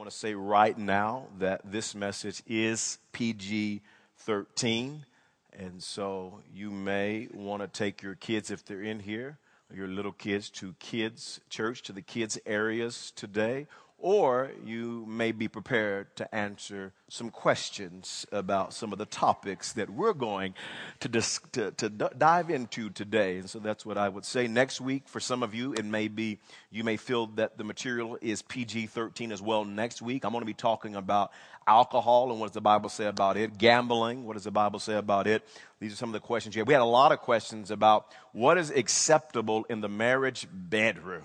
want to say right now that this message is PG 13. And so you may want to take your kids, if they're in here, your little kids, to kids' church, to the kids' areas today, or you may be prepared to answer some questions about some of the topics that we're going to, dis- to, to d- dive into today. And so that's what I would say. Next week, for some of you, it may be, you may feel that the material is PG 13 as well. Next week, I'm going to be talking about alcohol and what does the Bible say about it, gambling, what does the Bible say about it. These are some of the questions you have. We had a lot of questions about what is acceptable in the marriage bedroom.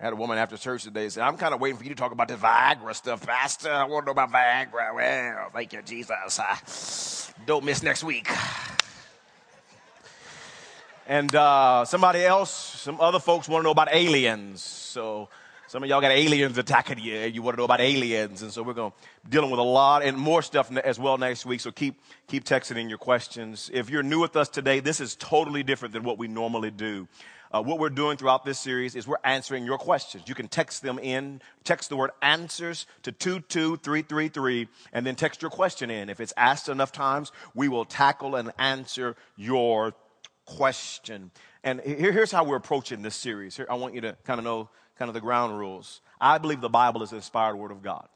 I had a woman after church today say, I'm kind of waiting for you to talk about the Viagra stuff, Pastor. I want to know about Viagra. Well, thank you, Jesus. don't miss next week. And uh, somebody else, some other folks want to know about aliens. So some of y'all got aliens attacking you, and you want to know about aliens. And so we're going to dealing with a lot and more stuff as well next week. So keep keep texting in your questions. If you're new with us today, this is totally different than what we normally do. Uh, what we're doing throughout this series is we're answering your questions. You can text them in, text the word answers to 22333, and then text your question in. If it's asked enough times, we will tackle and answer your question. And here, here's how we're approaching this series. Here, I want you to kind of know kind of the ground rules. I believe the Bible is the inspired word of God.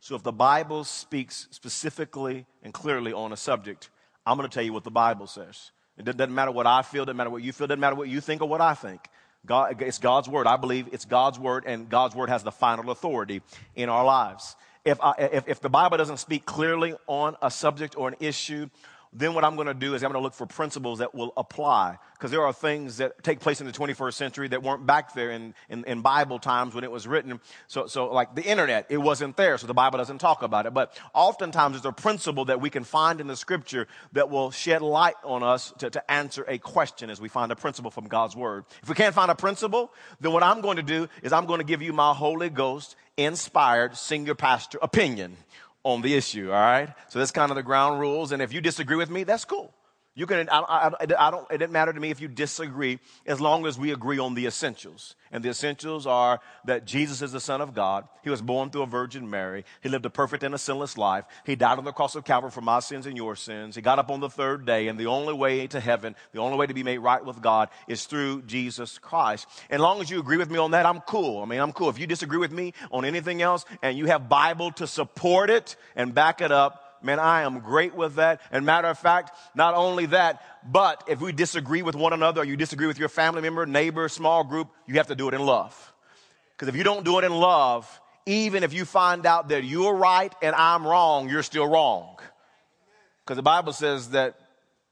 So if the Bible speaks specifically and clearly on a subject, I'm going to tell you what the Bible says. It doesn't matter what I feel, doesn't matter what you feel, doesn't matter what you think or what I think. God, it's God's word. I believe it's God's word, and God's word has the final authority in our lives. If, I, if, if the Bible doesn't speak clearly on a subject or an issue, then what I'm going to do is I'm going to look for principles that will apply. Because there are things that take place in the 21st century that weren't back there in, in, in, Bible times when it was written. So, so, like the internet, it wasn't there, so the Bible doesn't talk about it. But oftentimes there's a principle that we can find in the scripture that will shed light on us to, to answer a question as we find a principle from God's word. If we can't find a principle, then what I'm going to do is I'm going to give you my Holy Ghost inspired senior pastor opinion on the issue, all right? So that's kind of the ground rules. And if you disagree with me, that's cool. You can, I, I, I, don't, it doesn't matter to me if you disagree as long as we agree on the essentials. And the essentials are that Jesus is the Son of God. He was born through a Virgin Mary. He lived a perfect and a sinless life. He died on the cross of Calvary for my sins and your sins. He got up on the third day. And the only way to heaven, the only way to be made right with God is through Jesus Christ. And as long as you agree with me on that, I'm cool. I mean, I'm cool. If you disagree with me on anything else and you have Bible to support it and back it up, man, I am great with that. And matter of fact, not only that, but if we disagree with one another, or you disagree with your family member, neighbor, small group, you have to do it in love. Because if you don't do it in love, even if you find out that you're right and I'm wrong, you're still wrong. Because the Bible says that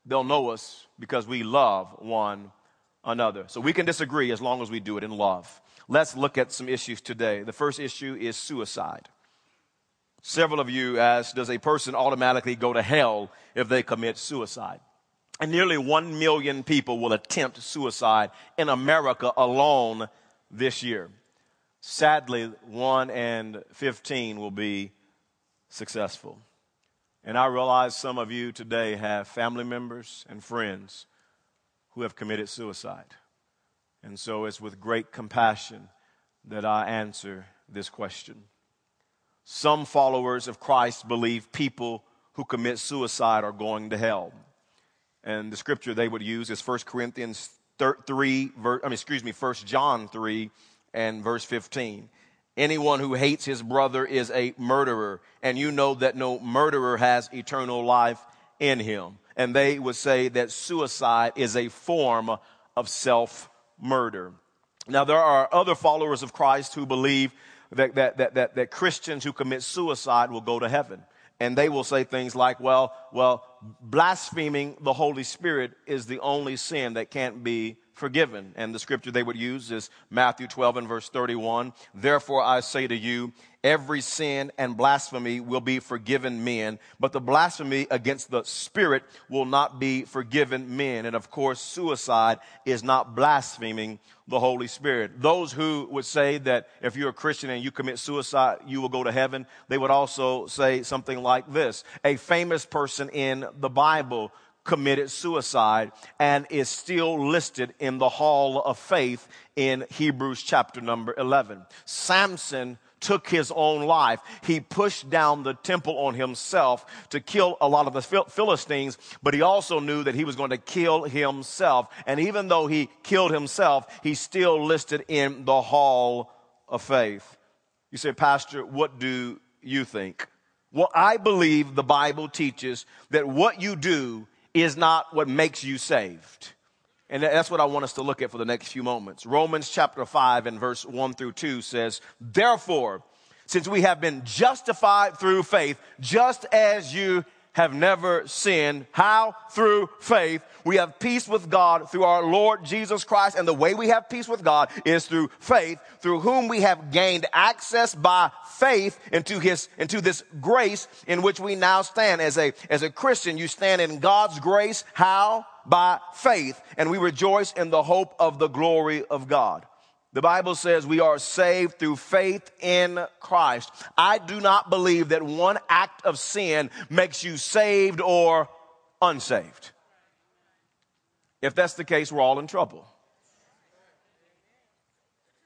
they'll know us because we love one another. So we can disagree as long as we do it in love. Let's look at some issues today. The first issue is suicide. Several of you asked, does a person automatically go to hell if they commit suicide? And nearly one million people will attempt suicide in America alone this year. Sadly, one and 15 will be successful. And I realize some of you today have family members and friends who have committed suicide. And so it's with great compassion that I answer this question. Some followers of Christ believe people who commit suicide are going to hell. And the scripture they would use is 1 Corinthians 3, I mean, excuse me, 1 John 3 and verse 15. Anyone who hates his brother is a murderer, and you know that no murderer has eternal life in him. And they would say that suicide is a form of self murder. Now, there are other followers of Christ who believe that, that, that, that, that Christians who commit suicide will go to heaven. And they will say things like, well, well, blaspheming the Holy Spirit is the only sin that can't be forgiven. And the scripture they would use is Matthew 12 and verse 31. Therefore I say to you, every sin and blasphemy will be forgiven men, but the blasphemy against the Spirit will not be forgiven men. And of course, suicide is not blaspheming the Holy Spirit. Those who would say that if you're a Christian and you commit suicide, you will go to heaven, they would also say something like this. A famous person in the Bible committed suicide and is still listed in the hall of faith in Hebrews chapter number 11. Samson took his own life. He pushed down the temple on himself to kill a lot of the Philistines, but he also knew that he was going to kill himself. And even though he killed himself, he's still listed in the hall of faith. You say, Pastor, what do you think? Well, I believe the Bible teaches that what you do is not what makes you saved. And that's what I want us to look at for the next few moments. Romans chapter 5 and verse 1 through 2 says, Therefore, since we have been justified through faith, just as you have never sinned. How? Through faith. We have peace with God through our Lord Jesus Christ. And the way we have peace with God is through faith, through whom we have gained access by faith into his, into this grace in which we now stand. As a, as a Christian, you stand in God's grace. How? By faith. And we rejoice in the hope of the glory of God. The Bible says we are saved through faith in Christ. I do not believe that one act of sin makes you saved or unsaved. If that's the case, we're all in trouble.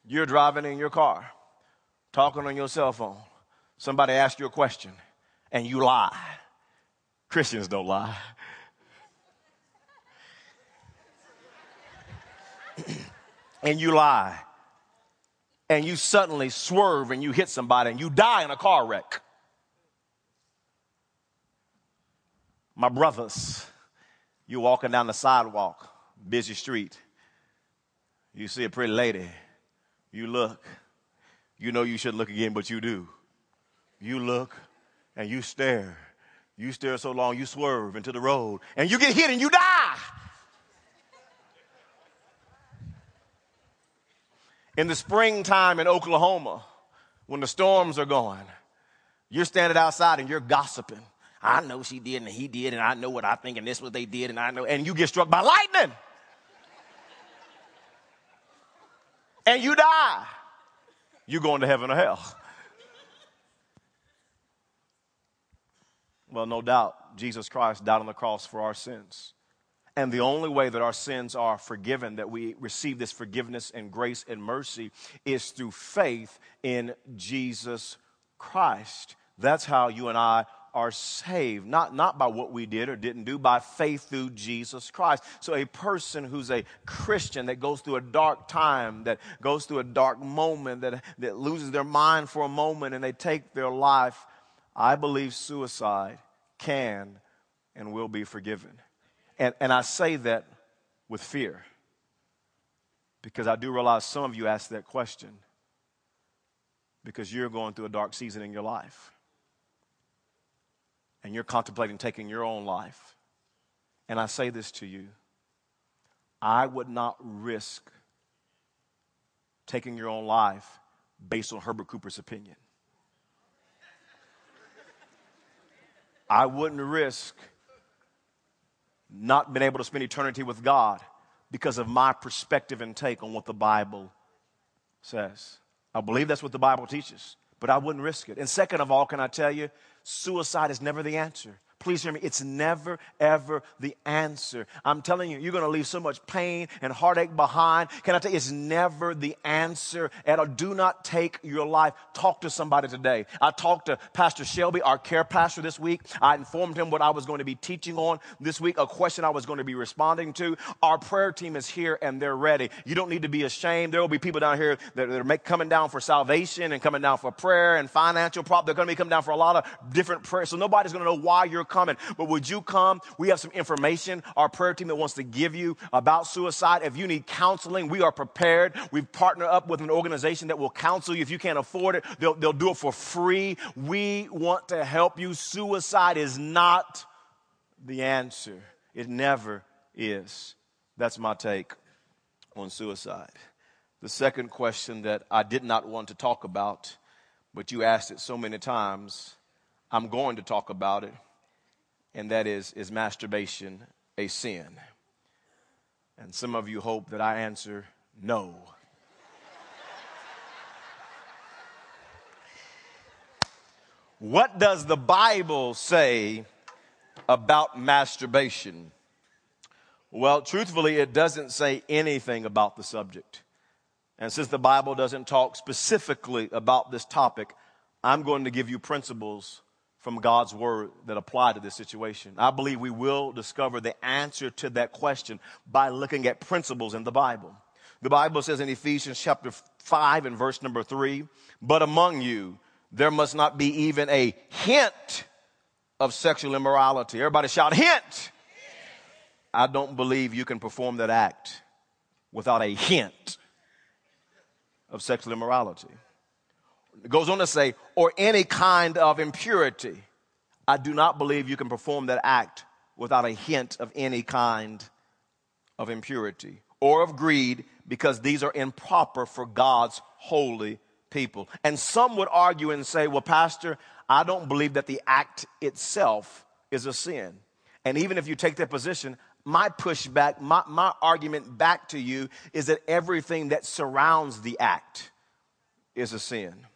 You're driving in your car, talking on your cell phone. Somebody asks you a question and you lie. Christians don't lie. and you lie and you suddenly swerve and you hit somebody and you die in a car wreck. My brothers, you're walking down the sidewalk, busy street. You see a pretty lady. You look. You know you shouldn't look again, but you do. You look and you stare. You stare so long, you swerve into the road and you get hit and you die. In the springtime in Oklahoma, when the storms are going, you're standing outside and you're gossiping. I know she did and he did, and I know what I think, and this what they did, and I know, and you get struck by lightning. and you die. You're going to heaven or hell. Well, no doubt, Jesus Christ died on the cross for our sins. And the only way that our sins are forgiven, that we receive this forgiveness and grace and mercy, is through faith in Jesus Christ. That's how you and I are saved, not, not by what we did or didn't do, by faith through Jesus Christ. So, a person who's a Christian that goes through a dark time, that goes through a dark moment, that, that loses their mind for a moment and they take their life, I believe suicide can and will be forgiven. And, and I say that with fear because I do realize some of you ask that question because you're going through a dark season in your life and you're contemplating taking your own life. And I say this to you I would not risk taking your own life based on Herbert Cooper's opinion. I wouldn't risk not been able to spend eternity with God because of my perspective and take on what the Bible says. I believe that's what the Bible teaches, but I wouldn't risk it. And second of all, can I tell you, suicide is never the answer. Please hear me. It's never, ever the answer. I'm telling you, you're going to leave so much pain and heartache behind. Can I tell you, it's never the answer at all. Do not take your life. Talk to somebody today. I talked to Pastor Shelby, our care pastor this week. I informed him what I was going to be teaching on this week, a question I was going to be responding to. Our prayer team is here and they're ready. You don't need to be ashamed. There will be people down here that are make, coming down for salvation and coming down for prayer and financial problem. They're going to be coming down for a lot of different prayers. So nobody's going to know why you're coming. But would you come? We have some information, our prayer team that wants to give you about suicide. If you need counseling, we are prepared. We've partnered up with an organization that will counsel you. If you can't afford it, they'll, they'll do it for free. We want to help you. Suicide is not the answer, it never is. That's my take on suicide. The second question that I did not want to talk about, but you asked it so many times, I'm going to talk about it and that is is masturbation a sin? And some of you hope that I answer no. what does the Bible say about masturbation? Well, truthfully, it doesn't say anything about the subject. And since the Bible doesn't talk specifically about this topic, I'm going to give you principles from God's word that apply to this situation. I believe we will discover the answer to that question by looking at principles in the Bible. The Bible says in Ephesians chapter 5 and verse number 3, but among you there must not be even a hint of sexual immorality. Everybody shout, hint! I don't believe you can perform that act without a hint of sexual immorality. Goes on to say, or any kind of impurity. I do not believe you can perform that act without a hint of any kind of impurity or of greed because these are improper for God's holy people. And some would argue and say, well, Pastor, I don't believe that the act itself is a sin. And even if you take that position, my pushback, my, my argument back to you is that everything that surrounds the act is a sin.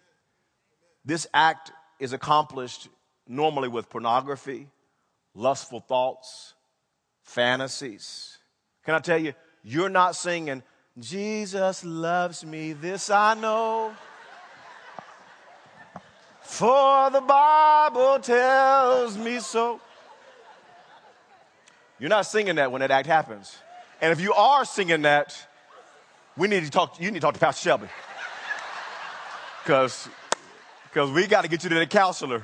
This act is accomplished normally with pornography, lustful thoughts, fantasies. Can I tell you, you're not singing, Jesus loves me, this I know. For the Bible tells me so. You're not singing that when that act happens. And if you are singing that, we need to talk, you need to talk to Pastor Shelby. Because because we got to get you to the counselor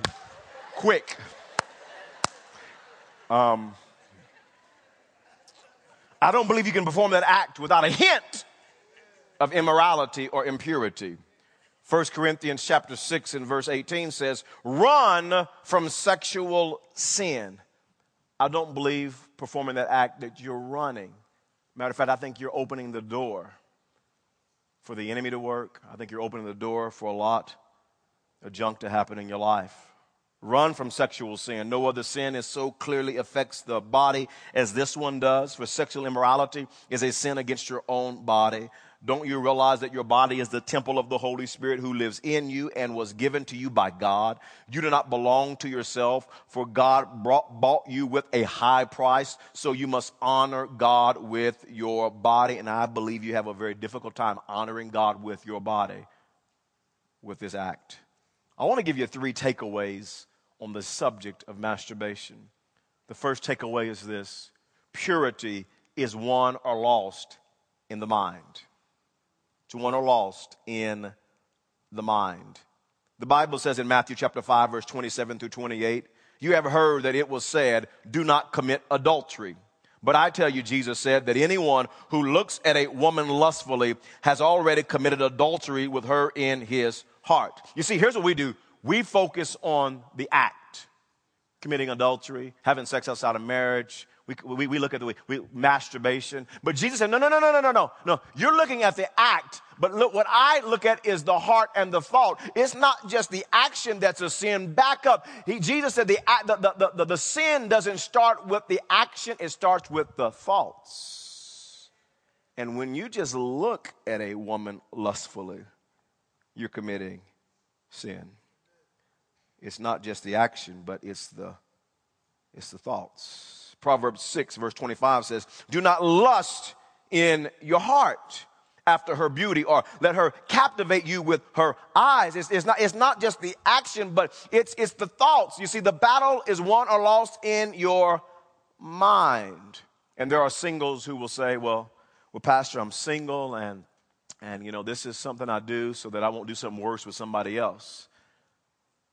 quick. Um, I don't believe you can perform that act without a hint of immorality or impurity. 1 Corinthians chapter 6 and verse 18 says, run from sexual sin. I don't believe performing that act that you're running. Matter of fact, I think you're opening the door for the enemy to work. I think you're opening the door for a lot junk to happen in your life. Run from sexual sin. No other sin is so clearly affects the body as this one does. For sexual immorality is a sin against your own body. Don't you realize that your body is the temple of the Holy Spirit who lives in you and was given to you by God? You do not belong to yourself, for God brought, bought you with a high price, so you must honor God with your body. And I believe you have a very difficult time honoring God with your body with this act. I want to give you three takeaways on the subject of masturbation. The first takeaway is this purity is won or lost in the mind to one or lost in the mind. The Bible says in Matthew chapter 5 verse 27 through 28, you have heard that it was said, do not commit adultery. But I tell you, Jesus said that anyone who looks at a woman lustfully has already committed adultery with her in his heart. You see, here's what we do. We focus on the act. Committing adultery, having sex outside of marriage, we, we, we look at the we, masturbation. But Jesus said, no, no, no, no, no, no, no. No, you're looking at the act. But look, what I look at is the heart and the thought. It's not just the action that's a sin. Back up. He, Jesus said the, the, the, the, the sin doesn't start with the action. It starts with the thoughts. And when you just look at a woman lustfully, you're committing sin. It's not just the action, but it's the, it's the thoughts. Proverbs 6, verse 25 says, Do not lust in your heart after her beauty or let her captivate you with her eyes. It's, it's, not, it's not just the action, but it's, it's the thoughts. You see, the battle is won or lost in your mind. And there are singles who will say, Well, well, Pastor, I'm single and and you know this is something I do so that I won't do something worse with somebody else.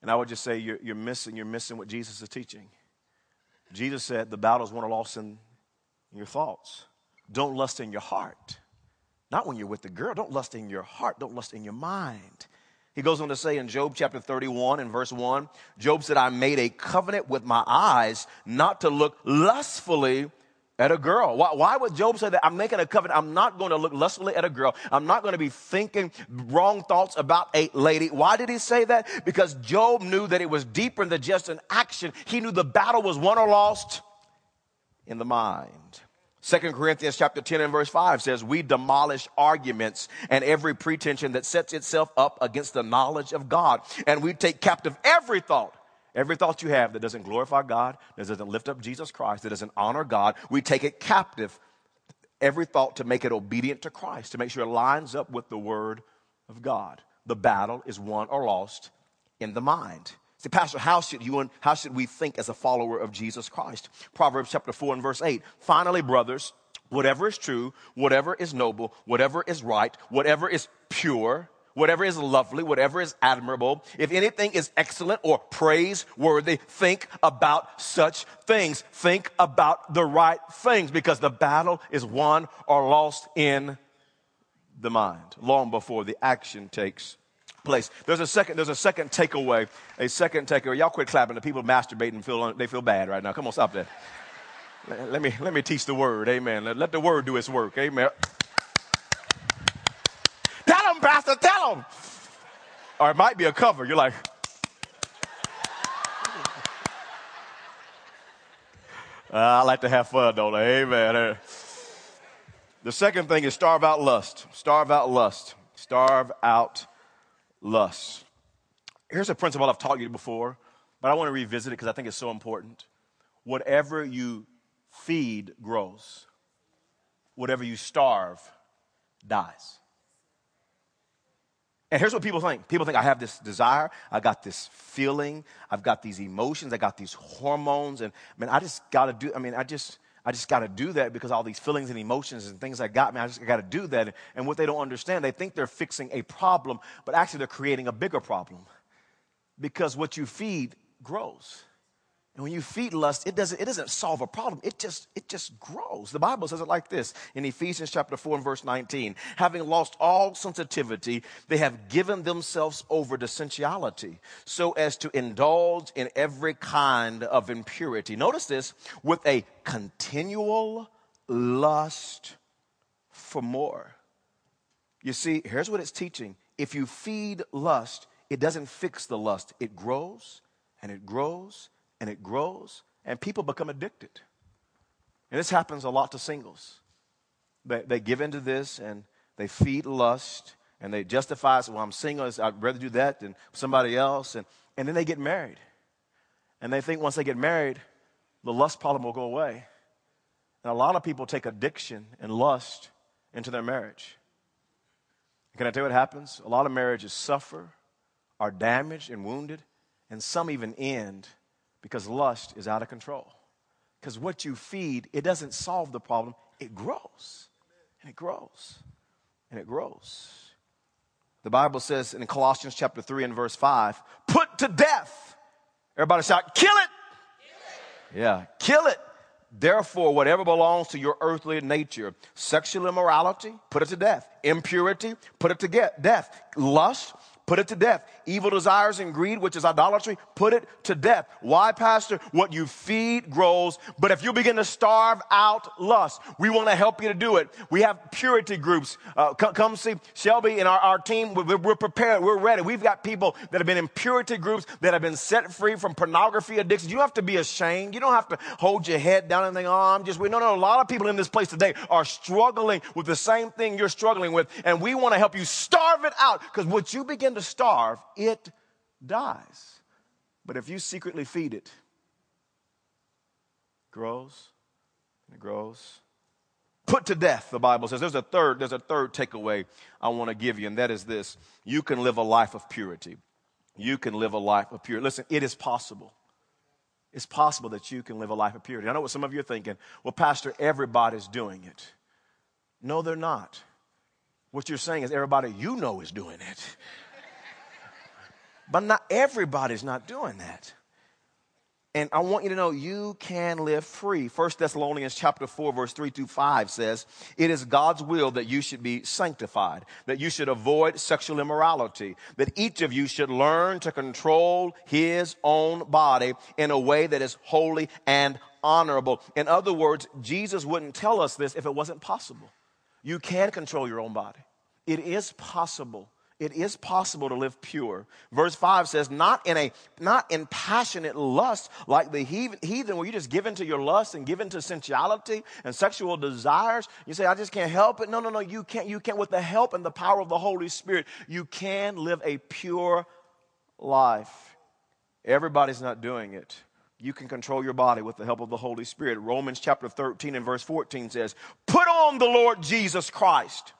And I would just say you're, you're missing you're missing what Jesus is teaching. Jesus said the battle's won or lost in your thoughts. Don't lust in your heart. Not when you're with the girl. Don't lust in your heart. Don't lust in your mind. He goes on to say in Job chapter 31 and verse 1 Job said, I made a covenant with my eyes not to look lustfully at a girl. Why, why, would Job say that? I'm making a covenant. I'm not going to look lustfully at a girl. I'm not going to be thinking wrong thoughts about a lady. Why did he say that? Because Job knew that it was deeper than just an action. He knew the battle was won or lost in the mind. Second Corinthians chapter 10 and verse 5 says, We demolish arguments and every pretension that sets itself up against the knowledge of God. And we take captive every thought Every thought you have that doesn't glorify God, that doesn't lift up Jesus Christ, that doesn't honor God, we take it captive every thought to make it obedient to Christ, to make sure it lines up with the Word of God. The battle is won or lost in the mind. See, Pastor, how should you and how should we think as a follower of Jesus Christ? Proverbs chapter 4 and verse 8. Finally, brothers, whatever is true, whatever is noble, whatever is right, whatever is pure, whatever is lovely, whatever is admirable, if anything is excellent or praiseworthy, think about such things. Think about the right things because the battle is won or lost in the mind long before the action takes place. There's a second, there's a second takeaway, a second takeaway. Y'all quit clapping. The people masturbating feel, they feel bad right now. Come on, stop that. Let me, let me teach the word. Amen. Let, let the word do its work. Amen. Tell them, Them. Or it might be a cover. You're like, uh, I like to have fun, don't I? Amen. The second thing is starve out lust. Starve out lust. Starve out lust. Here's a principle I've taught you before, but I want to revisit it because I think it's so important. Whatever you feed grows, whatever you starve dies. And here's what people think. People think I have this desire, I got this feeling, I've got these emotions, I got these hormones, and I mean, I just got to do, I mean, I just, I just got to do that because all these feelings and emotions and things that got me, I just got to do that. And what they don't understand, they think they're fixing a problem, but actually they're creating a bigger problem. Because what you feed grows. And when you feed lust, it doesn't, it doesn't solve a problem. It just, it just grows. The Bible says it like this in Ephesians chapter 4 and verse 19. Having lost all sensitivity, they have given themselves over to sensuality so as to indulge in every kind of impurity. Notice this with a continual lust for more. You see, here's what it's teaching. If you feed lust, it doesn't fix the lust. It grows and it grows and it grows, and people become addicted. And this happens a lot to singles. They, they give into this and they feed lust and they justify, well, I'm single, I'd rather do that than somebody else. And, and then they get married. And they think once they get married, the lust problem will go away. And a lot of people take addiction and lust into their marriage. Can I tell you what happens? A lot of marriages suffer, are damaged and wounded, and some even end because lust is out of control. Because what you feed, it doesn't solve the problem, it grows. And it grows. And it grows. The Bible says in Colossians chapter 3 and verse 5, put to death. Everybody shout, kill it. Kill it. Yeah, kill it. Therefore, whatever belongs to your earthly nature, sexual immorality, put it to death. Impurity, put it to death. Lust, Put it to death. Evil desires and greed, which is idolatry, put it to death. Why, Pastor? What you feed grows, but if you begin to starve out lust, we want to help you to do it. We have purity groups. Uh, come, come, see Shelby and our, our team. We're, we're, prepared. We're ready. We've got people that have been in purity groups that have been set free from pornography addiction. You don't have to be ashamed. You don't have to hold your head down and think, oh, I'm just, we know, no, a lot of people in this place today are struggling with the same thing you're struggling with, and we want to help you starve it out because what you begin to starve, it dies. But if you secretly feed it, it grows and it grows. Put to death, the Bible says. There's a third, there's a third takeaway I want to give you, and that is this. You can live a life of purity. You can live a life of purity. Listen, it is possible. It's possible that you can live a life of purity. I know what some of you are thinking. Well, Pastor, everybody's doing it. No, they're not. What you're saying is everybody you know is doing it. But not everybody's not doing that. And I want you to know you can live free. 1 Thessalonians chapter 4 verse 3 through 5 says, "It is God's will that you should be sanctified, that you should avoid sexual immorality, that each of you should learn to control his own body in a way that is holy and honorable." In other words, Jesus wouldn't tell us this if it wasn't possible. You can control your own body. It is possible it is possible to live pure. Verse 5 says, not in a not in passionate lust like the heathen, where you just give into your lust and give into sensuality and sexual desires. You say, I just can't help it. No, no, no, you can't. You can't. With the help and the power of the Holy Spirit, you can live a pure life. Everybody's not doing it. you can control your body with the help of the Holy Spirit. Romans chapter 13 and verse 14 says, Put on the Lord Jesus Christ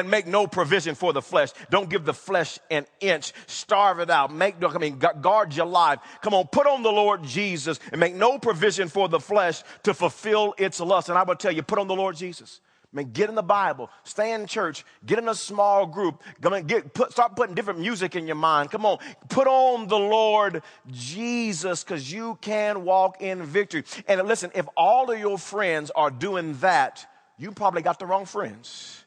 and make no provision for the flesh. Don't give the flesh an inch. Starve it out. Make, I mean, guard your life. Come on, put on the Lord Jesus and make no provision for the flesh to fulfill its lust. And I will tell you, put on the Lord Jesus. I mean, get in the Bible, stay in church, get in a small group. Come on, get, put, start putting different music in your mind. Come on, put on the Lord Jesus because you can walk in victory. And listen, if all of your friends are doing that, you probably got the wrong friends.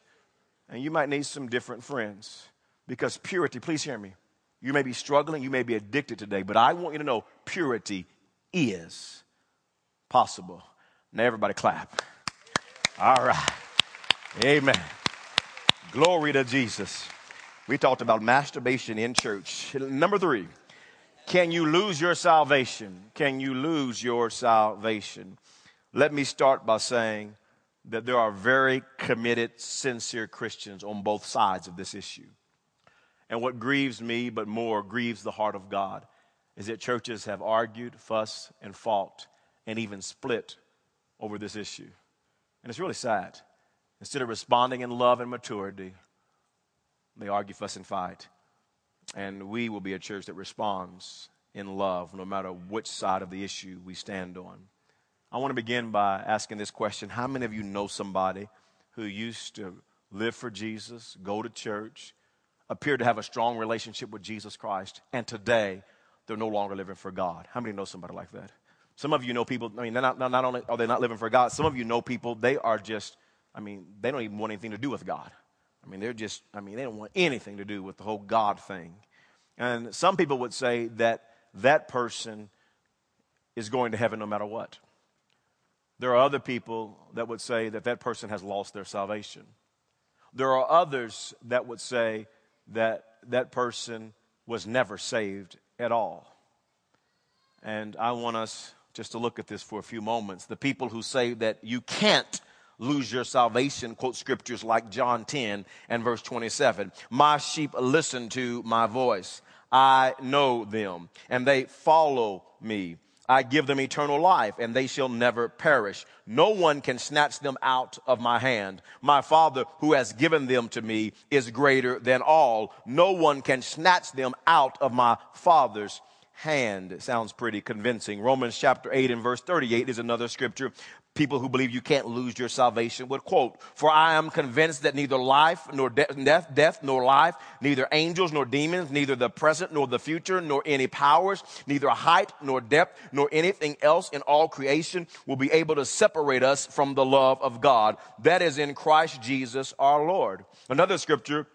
And you might need some different friends because purity, please hear me. You may be struggling, you may be addicted today, but I want you to know purity is possible. Now, everybody clap. All right. Amen. Glory to Jesus. We talked about masturbation in church. Number three, can you lose your salvation? Can you lose your salvation? Let me start by saying that there are very committed, sincere Christians on both sides of this issue. And what grieves me, but more grieves the heart of God, is that churches have argued, fussed, and fought, and even split over this issue. And it's really sad. Instead of responding in love and maturity, they argue, fuss, and fight. And we will be a church that responds in love no matter which side of the issue we stand on. I want to begin by asking this question How many of you know somebody who used to live for Jesus, go to church, appear to have a strong relationship with Jesus Christ, and today they're no longer living for God? How many know somebody like that? Some of you know people, I mean, not, not, not only are they not living for God, some of you know people, they are just, I mean, they don't even want anything to do with God. I mean, they're just, I mean, they don't want anything to do with the whole God thing. And some people would say that that person is going to heaven no matter what. There are other people that would say that that person has lost their salvation. There are others that would say that that person was never saved at all. And I want us just to look at this for a few moments. The people who say that you can't lose your salvation quote scriptures like John 10 and verse 27. My sheep listen to my voice. I know them and they follow me. I give them eternal life, and they shall never perish. No one can snatch them out of my hand. My Father, who has given them to me, is greater than all. No one can snatch them out of my Father's hand. Sounds pretty convincing. Romans chapter 8 and verse 38 is another scripture people who believe you can't lose your salvation would quote, For I am convinced that neither life nor de- death, death nor life, neither angels nor demons, neither the present nor the future, nor any powers, neither height nor depth, nor anything else in all creation will be able to separate us from the love of God. That is in Christ Jesus our Lord. Another scripture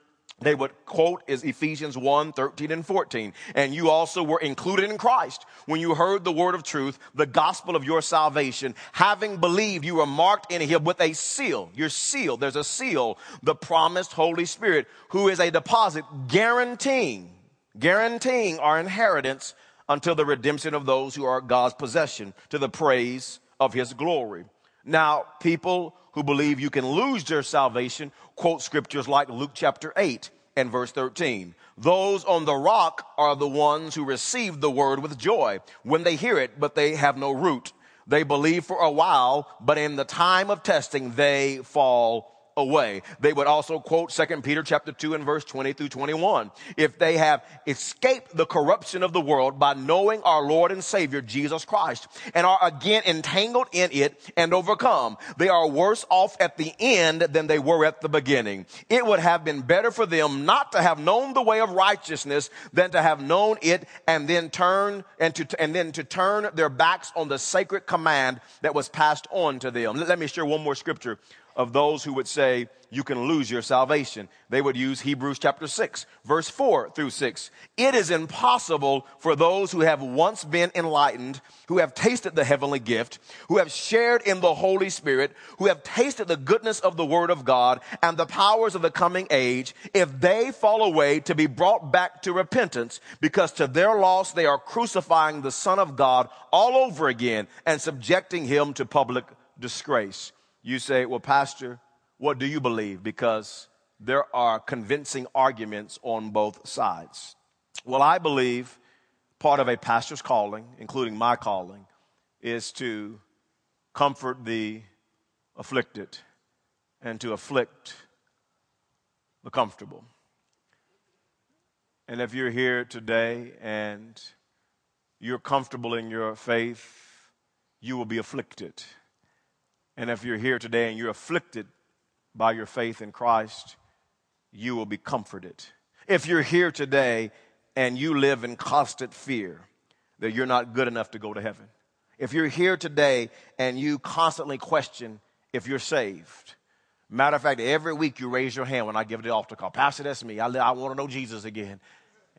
they would quote is Ephesians 1 13 and 14. And you also were included in Christ when you heard the word of truth, the gospel of your salvation. Having believed, you were marked in him with a seal. You're sealed. There's a seal, the promised Holy Spirit, who is a deposit guaranteeing, guaranteeing our inheritance until the redemption of those who are God's possession to the praise of his glory. Now, people who believe you can lose your salvation quote scriptures like Luke chapter 8 and verse 13. Those on the rock are the ones who receive the word with joy when they hear it, but they have no root. They believe for a while, but in the time of testing, they fall away. They would also quote 2 Peter chapter 2 and verse 20 through 21. If they have escaped the corruption of the world by knowing our Lord and Savior Jesus Christ and are again entangled in it and overcome, they are worse off at the end than they were at the beginning. It would have been better for them not to have known the way of righteousness than to have known it and then turn and to, and then to turn their backs on the sacred command that was passed on to them. Let me share one more scripture of those who would say you can lose your salvation. They would use Hebrews chapter 6, verse 4 through 6. It is impossible for those who have once been enlightened, who have tasted the heavenly gift, who have shared in the Holy Spirit, who have tasted the goodness of the Word of God and the powers of the coming age, if they fall away to be brought back to repentance, because to their loss they are crucifying the Son of God all over again and subjecting him to public disgrace. You say, Well, Pastor, what do you believe? Because there are convincing arguments on both sides. Well, I believe part of a pastor's calling, including my calling, is to comfort the afflicted and to afflict the comfortable. And if you're here today and you're comfortable in your faith, you will be afflicted. And if you're here today and you're afflicted by your faith in Christ, you will be comforted. If you're here today and you live in constant fear that you're not good enough to go to heaven, if you're here today and you constantly question if you're saved, matter of fact, every week you raise your hand when I give the altar call. Pastor, that's me. I, I want to know Jesus again.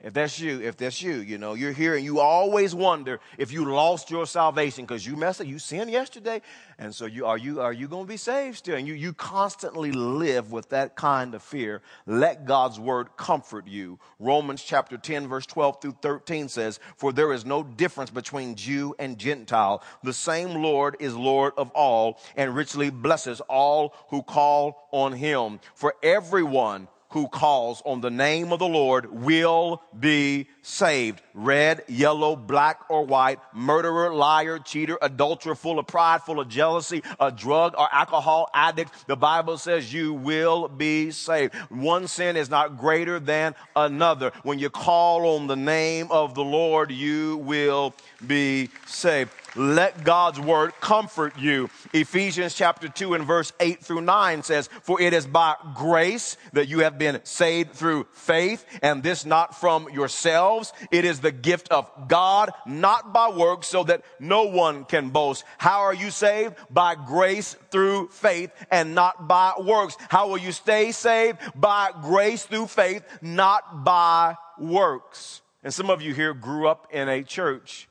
If that's you, if that's you, you know, you're here and you always wonder if you lost your salvation because you messed up, you sinned yesterday, and so you are you are you going to be saved still? And you you constantly live with that kind of fear. Let God's word comfort you. Romans chapter 10 verse 12 through 13 says, "For there is no difference between Jew and Gentile. The same Lord is Lord of all and richly blesses all who call on him. For everyone who calls on the name of the Lord will be saved. Red, yellow, black, or white, murderer, liar, cheater, adulterer, full of pride, full of jealousy, a drug or alcohol addict. The Bible says you will be saved. One sin is not greater than another. When you call on the name of the Lord, you will be saved. Let God's word comfort you. Ephesians chapter 2 and verse 8 through 9 says, For it is by grace that you have been saved through faith, and this not from yourselves. It is the gift of God, not by works, so that no one can boast. How are you saved? By grace through faith and not by works. How will you stay saved? By grace through faith, not by works. And some of you here grew up in a church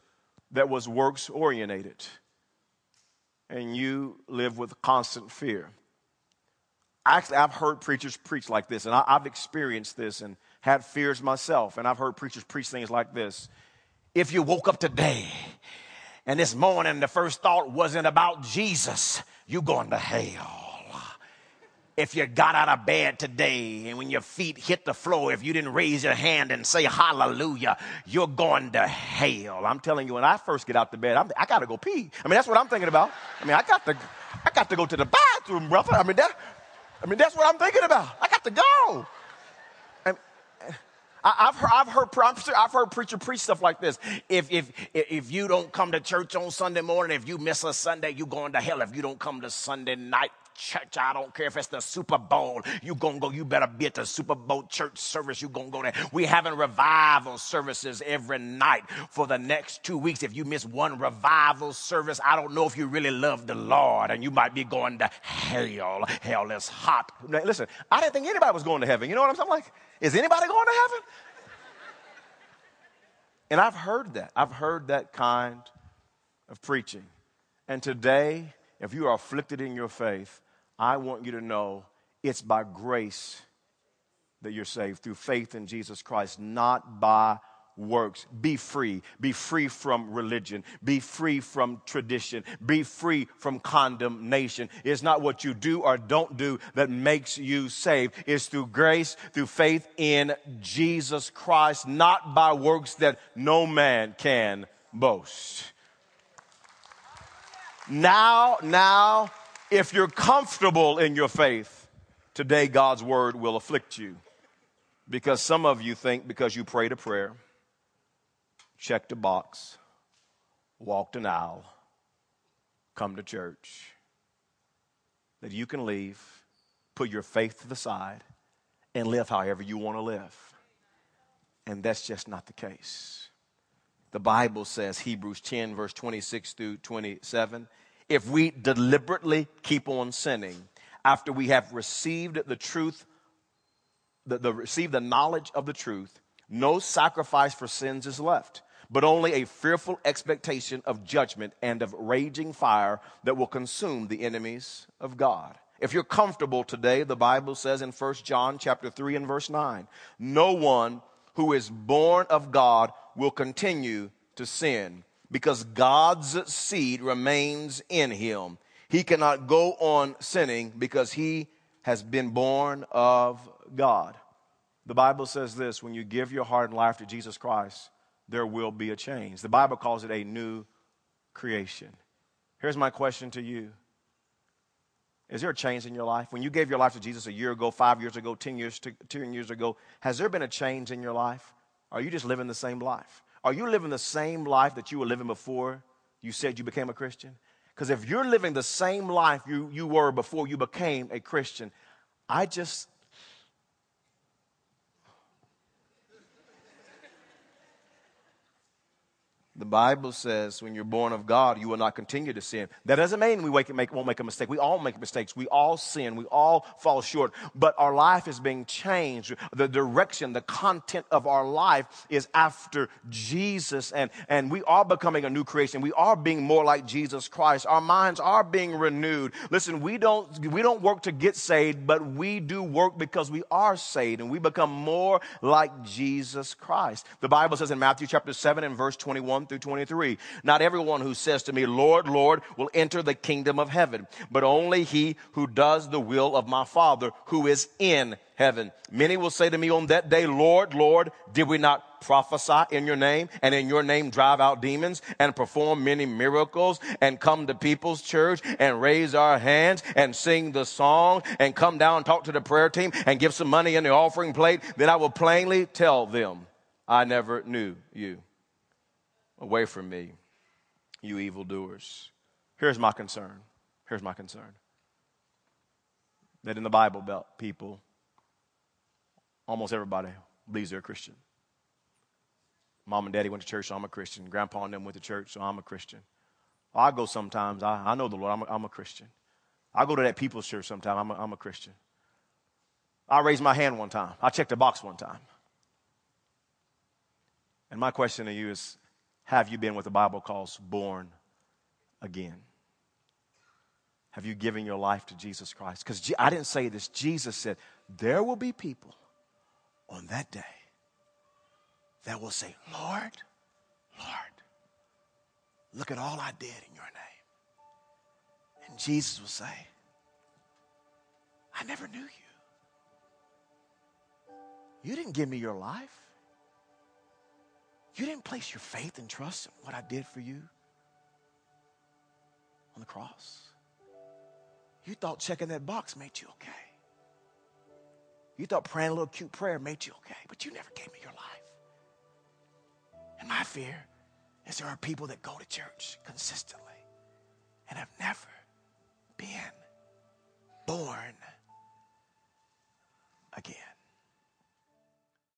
that was works orientated. And you live with constant fear. Actually, I've heard preachers preach like this, and I, have experienced this and had fears myself. And I've heard preachers preach things like this If you woke up today and this morning the first thought wasn't about Jesus, you're going to hell if you got out of bed today and when your feet hit the floor, if you didn't raise your hand and say hallelujah, you're going to hell. I'm telling you, when I first get out the bed, I'm, i got to go pee. I mean, that's what I'm thinking about. I mean, I got to, I got to go to the bathroom, brother. I mean, that, I mean, that's what I'm thinking about. I got to go. And, I've heard, I've heard, I've heard preacher preach stuff like this. If, if, if you don't come to church on Sunday morning, if you miss a Sunday, you're going to hell. If you don't come to Sunday night, church. I don't care if it's the Super Bowl. You gonna go, you better be at the Super Bowl church service. You gonna go there. We having revival services every night for the next two weeks. If you miss one revival service, I don't know if you really love the Lord and you might be going to hell. Hell is hot. Now, listen, I didn't think anybody was going to heaven. You know what I'm saying? Like, is anybody going to heaven? And I've heard that. I've heard that kind of preaching. And today, if you are afflicted in your faith, I want you to know it's by grace that you're saved through faith in Jesus Christ, not by works. Be free. Be free from religion. Be free from tradition. Be free from condemnation. It's not what you do or don't do that makes you saved. It's through grace, through faith in Jesus Christ, not by works that no man can boast. Now, now, if you're comfortable in your faith, today God's word will afflict you. Because some of you think because you prayed a prayer, checked a box, walked an aisle, come to church, that you can leave, put your faith to the side, and live however you want to live. And that's just not the case. The Bible says, Hebrews 10, verse 26 through 27, if we deliberately keep on sinning after we have received the truth, the, the received the knowledge of the truth, no sacrifice for sins is left, but only a fearful expectation of judgment and of raging fire that will consume the enemies of God. If you're comfortable today, the Bible says in 1 John chapter 3 and verse 9, no one who is born of God will continue to sin because God's seed remains in him. He cannot go on sinning because he has been born of God. The Bible says this when you give your heart and life to Jesus Christ, there will be a change. The Bible calls it a new creation. Here's my question to you Is there a change in your life? When you gave your life to Jesus a year ago, five years ago, 10 years, to, 10 years ago, has there been a change in your life? Are you just living the same life? Are you living the same life that you were living before you said you became a Christian? Because if you're living the same life you, you were before you became a Christian, I just The Bible says when you're born of God, you will not continue to sin. That doesn't mean we make, won't make a mistake. We all make mistakes. We all sin. We all fall short. But our life is being changed. The direction, the content of our life is after Jesus. And, and we are becoming a new creation. We are being more like Jesus Christ. Our minds are being renewed. Listen, we don't, we don't work to get saved, but we do work because we are saved and we become more like Jesus Christ. The Bible says in Matthew chapter 7 and verse 21, 1 through 23. Not everyone who says to me, Lord, Lord, will enter the kingdom of heaven, but only he who does the will of my Father who is in heaven. Many will say to me on that day, Lord, Lord, did we not prophesy in your name and in your name drive out demons and perform many miracles and come to people's church and raise our hands and sing the song and come down and talk to the prayer team and give some money in the offering plate? Then I will plainly tell them, I never knew you. Away from me, you evildoers. Here's my concern. Here's my concern. That in the Bible Belt, people, almost everybody believes they're a Christian. Mom and daddy went to church, so I'm a Christian. Grandpa and them went to church, so I'm a Christian. I go sometimes. I, I know the Lord. I'm a, I'm a Christian. I go to that people's church sometimes. I'm a, I'm a Christian. I raised my hand one time. I checked a box one time. And my question to you is have you been what the Bible calls born again? Have you given your life to Jesus Christ? Because I didn't say this. Jesus said, There will be people on that day that will say, Lord, Lord, look at all I did in your name. And Jesus will say, I never knew you. You didn't give me your life. You didn't place your faith and trust in what I did for you on the cross. You thought checking that box made you okay. You thought praying a little cute prayer made you okay, but you never gave me your life. And my fear is there are people that go to church consistently and have never been born again.